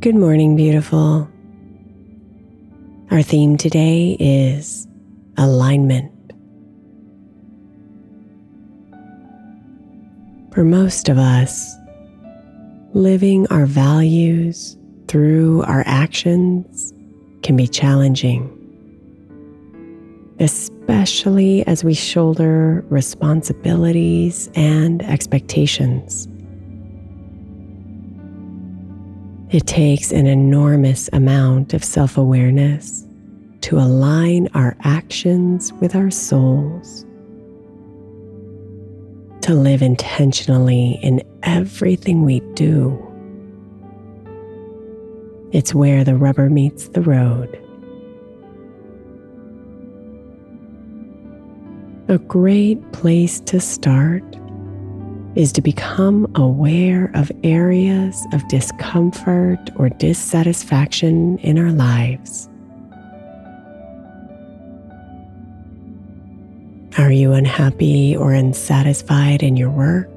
Good morning, beautiful. Our theme today is alignment. For most of us, living our values through our actions can be challenging, especially as we shoulder responsibilities and expectations. It takes an enormous amount of self awareness to align our actions with our souls, to live intentionally in everything we do. It's where the rubber meets the road. A great place to start is to become aware of areas of discomfort or dissatisfaction in our lives. Are you unhappy or unsatisfied in your work,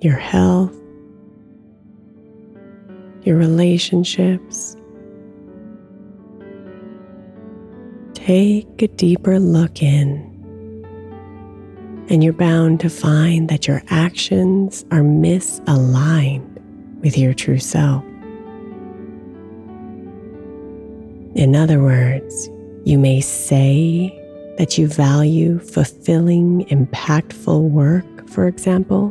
your health, your relationships? Take a deeper look in and you're bound to find that your actions are misaligned with your true self. In other words, you may say that you value fulfilling, impactful work, for example,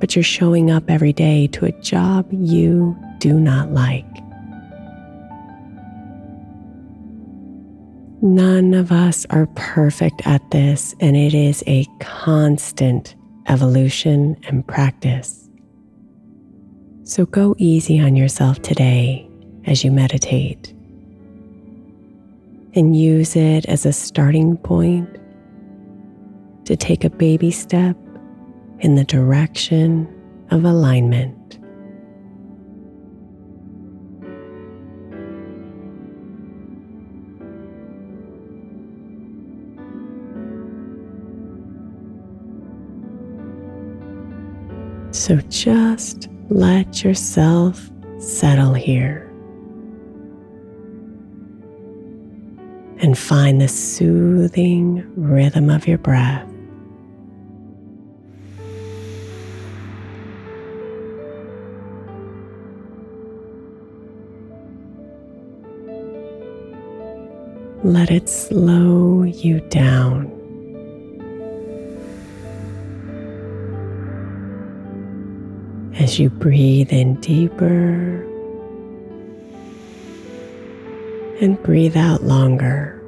but you're showing up every day to a job you do not like. None of us are perfect at this, and it is a constant evolution and practice. So go easy on yourself today as you meditate and use it as a starting point to take a baby step in the direction of alignment. So just let yourself settle here and find the soothing rhythm of your breath. Let it slow you down. As you breathe in deeper and breathe out longer.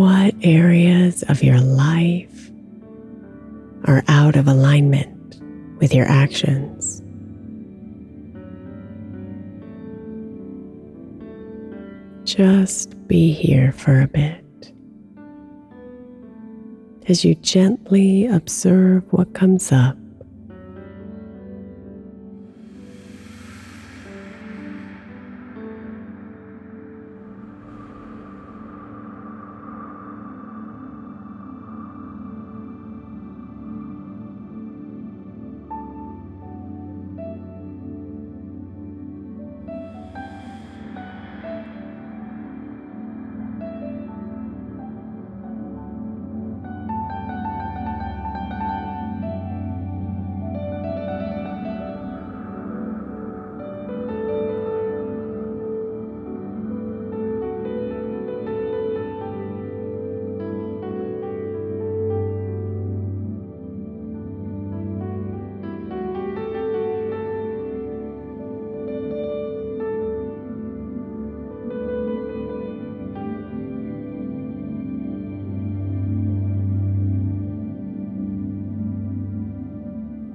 What areas of your life are out of alignment with your actions? Just be here for a bit as you gently observe what comes up.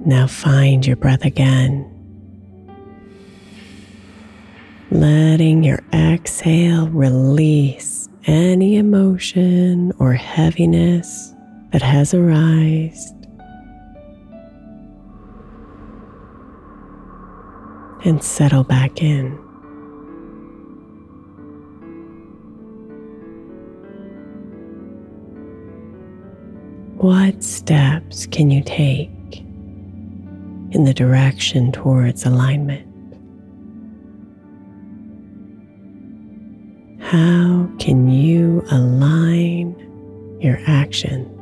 Now find your breath again. Letting your exhale release any emotion or heaviness that has arisen. And settle back in. What steps can you take in the direction towards alignment. How can you align your actions?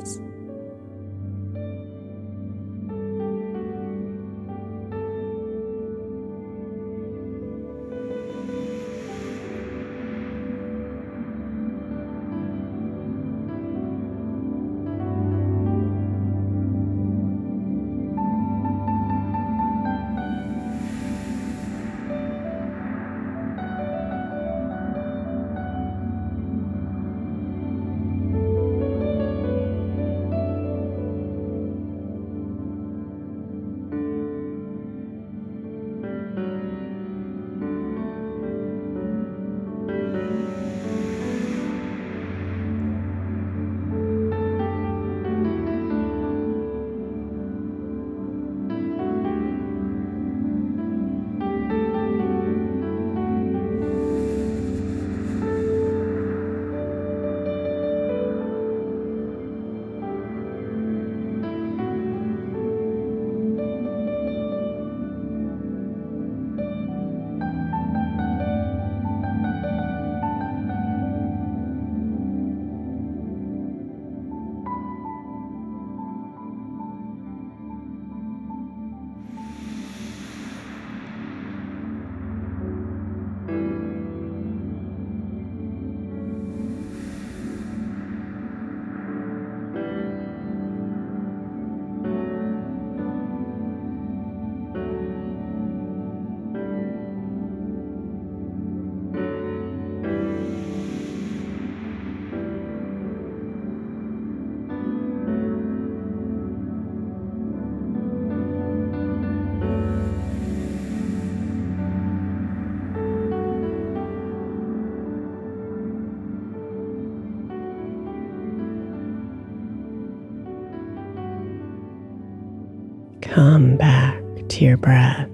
Come back to your breath.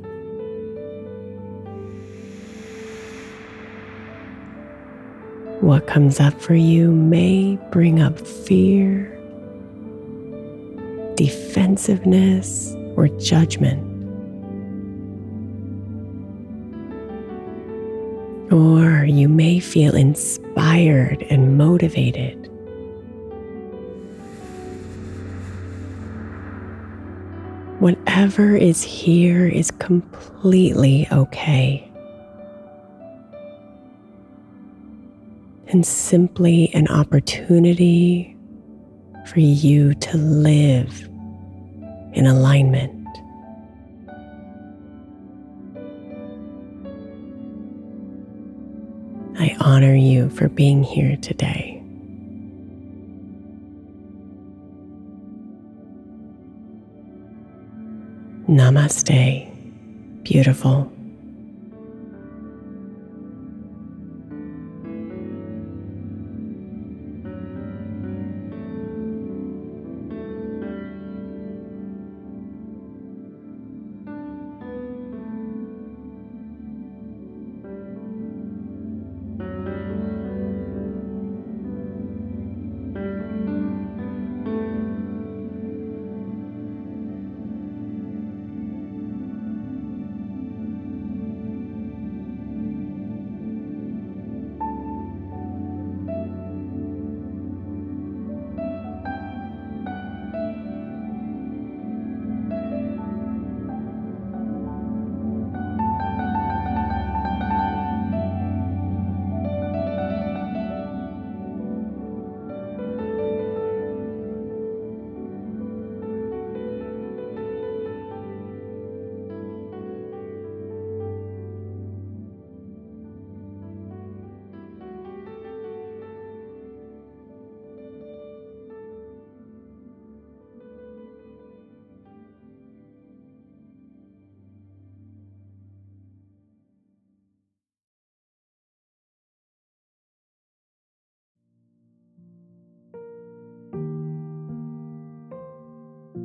What comes up for you may bring up fear, defensiveness, or judgment. Or you may feel inspired and motivated. Whatever is here is completely okay. And simply an opportunity for you to live in alignment. I honor you for being here today. Namaste, beautiful.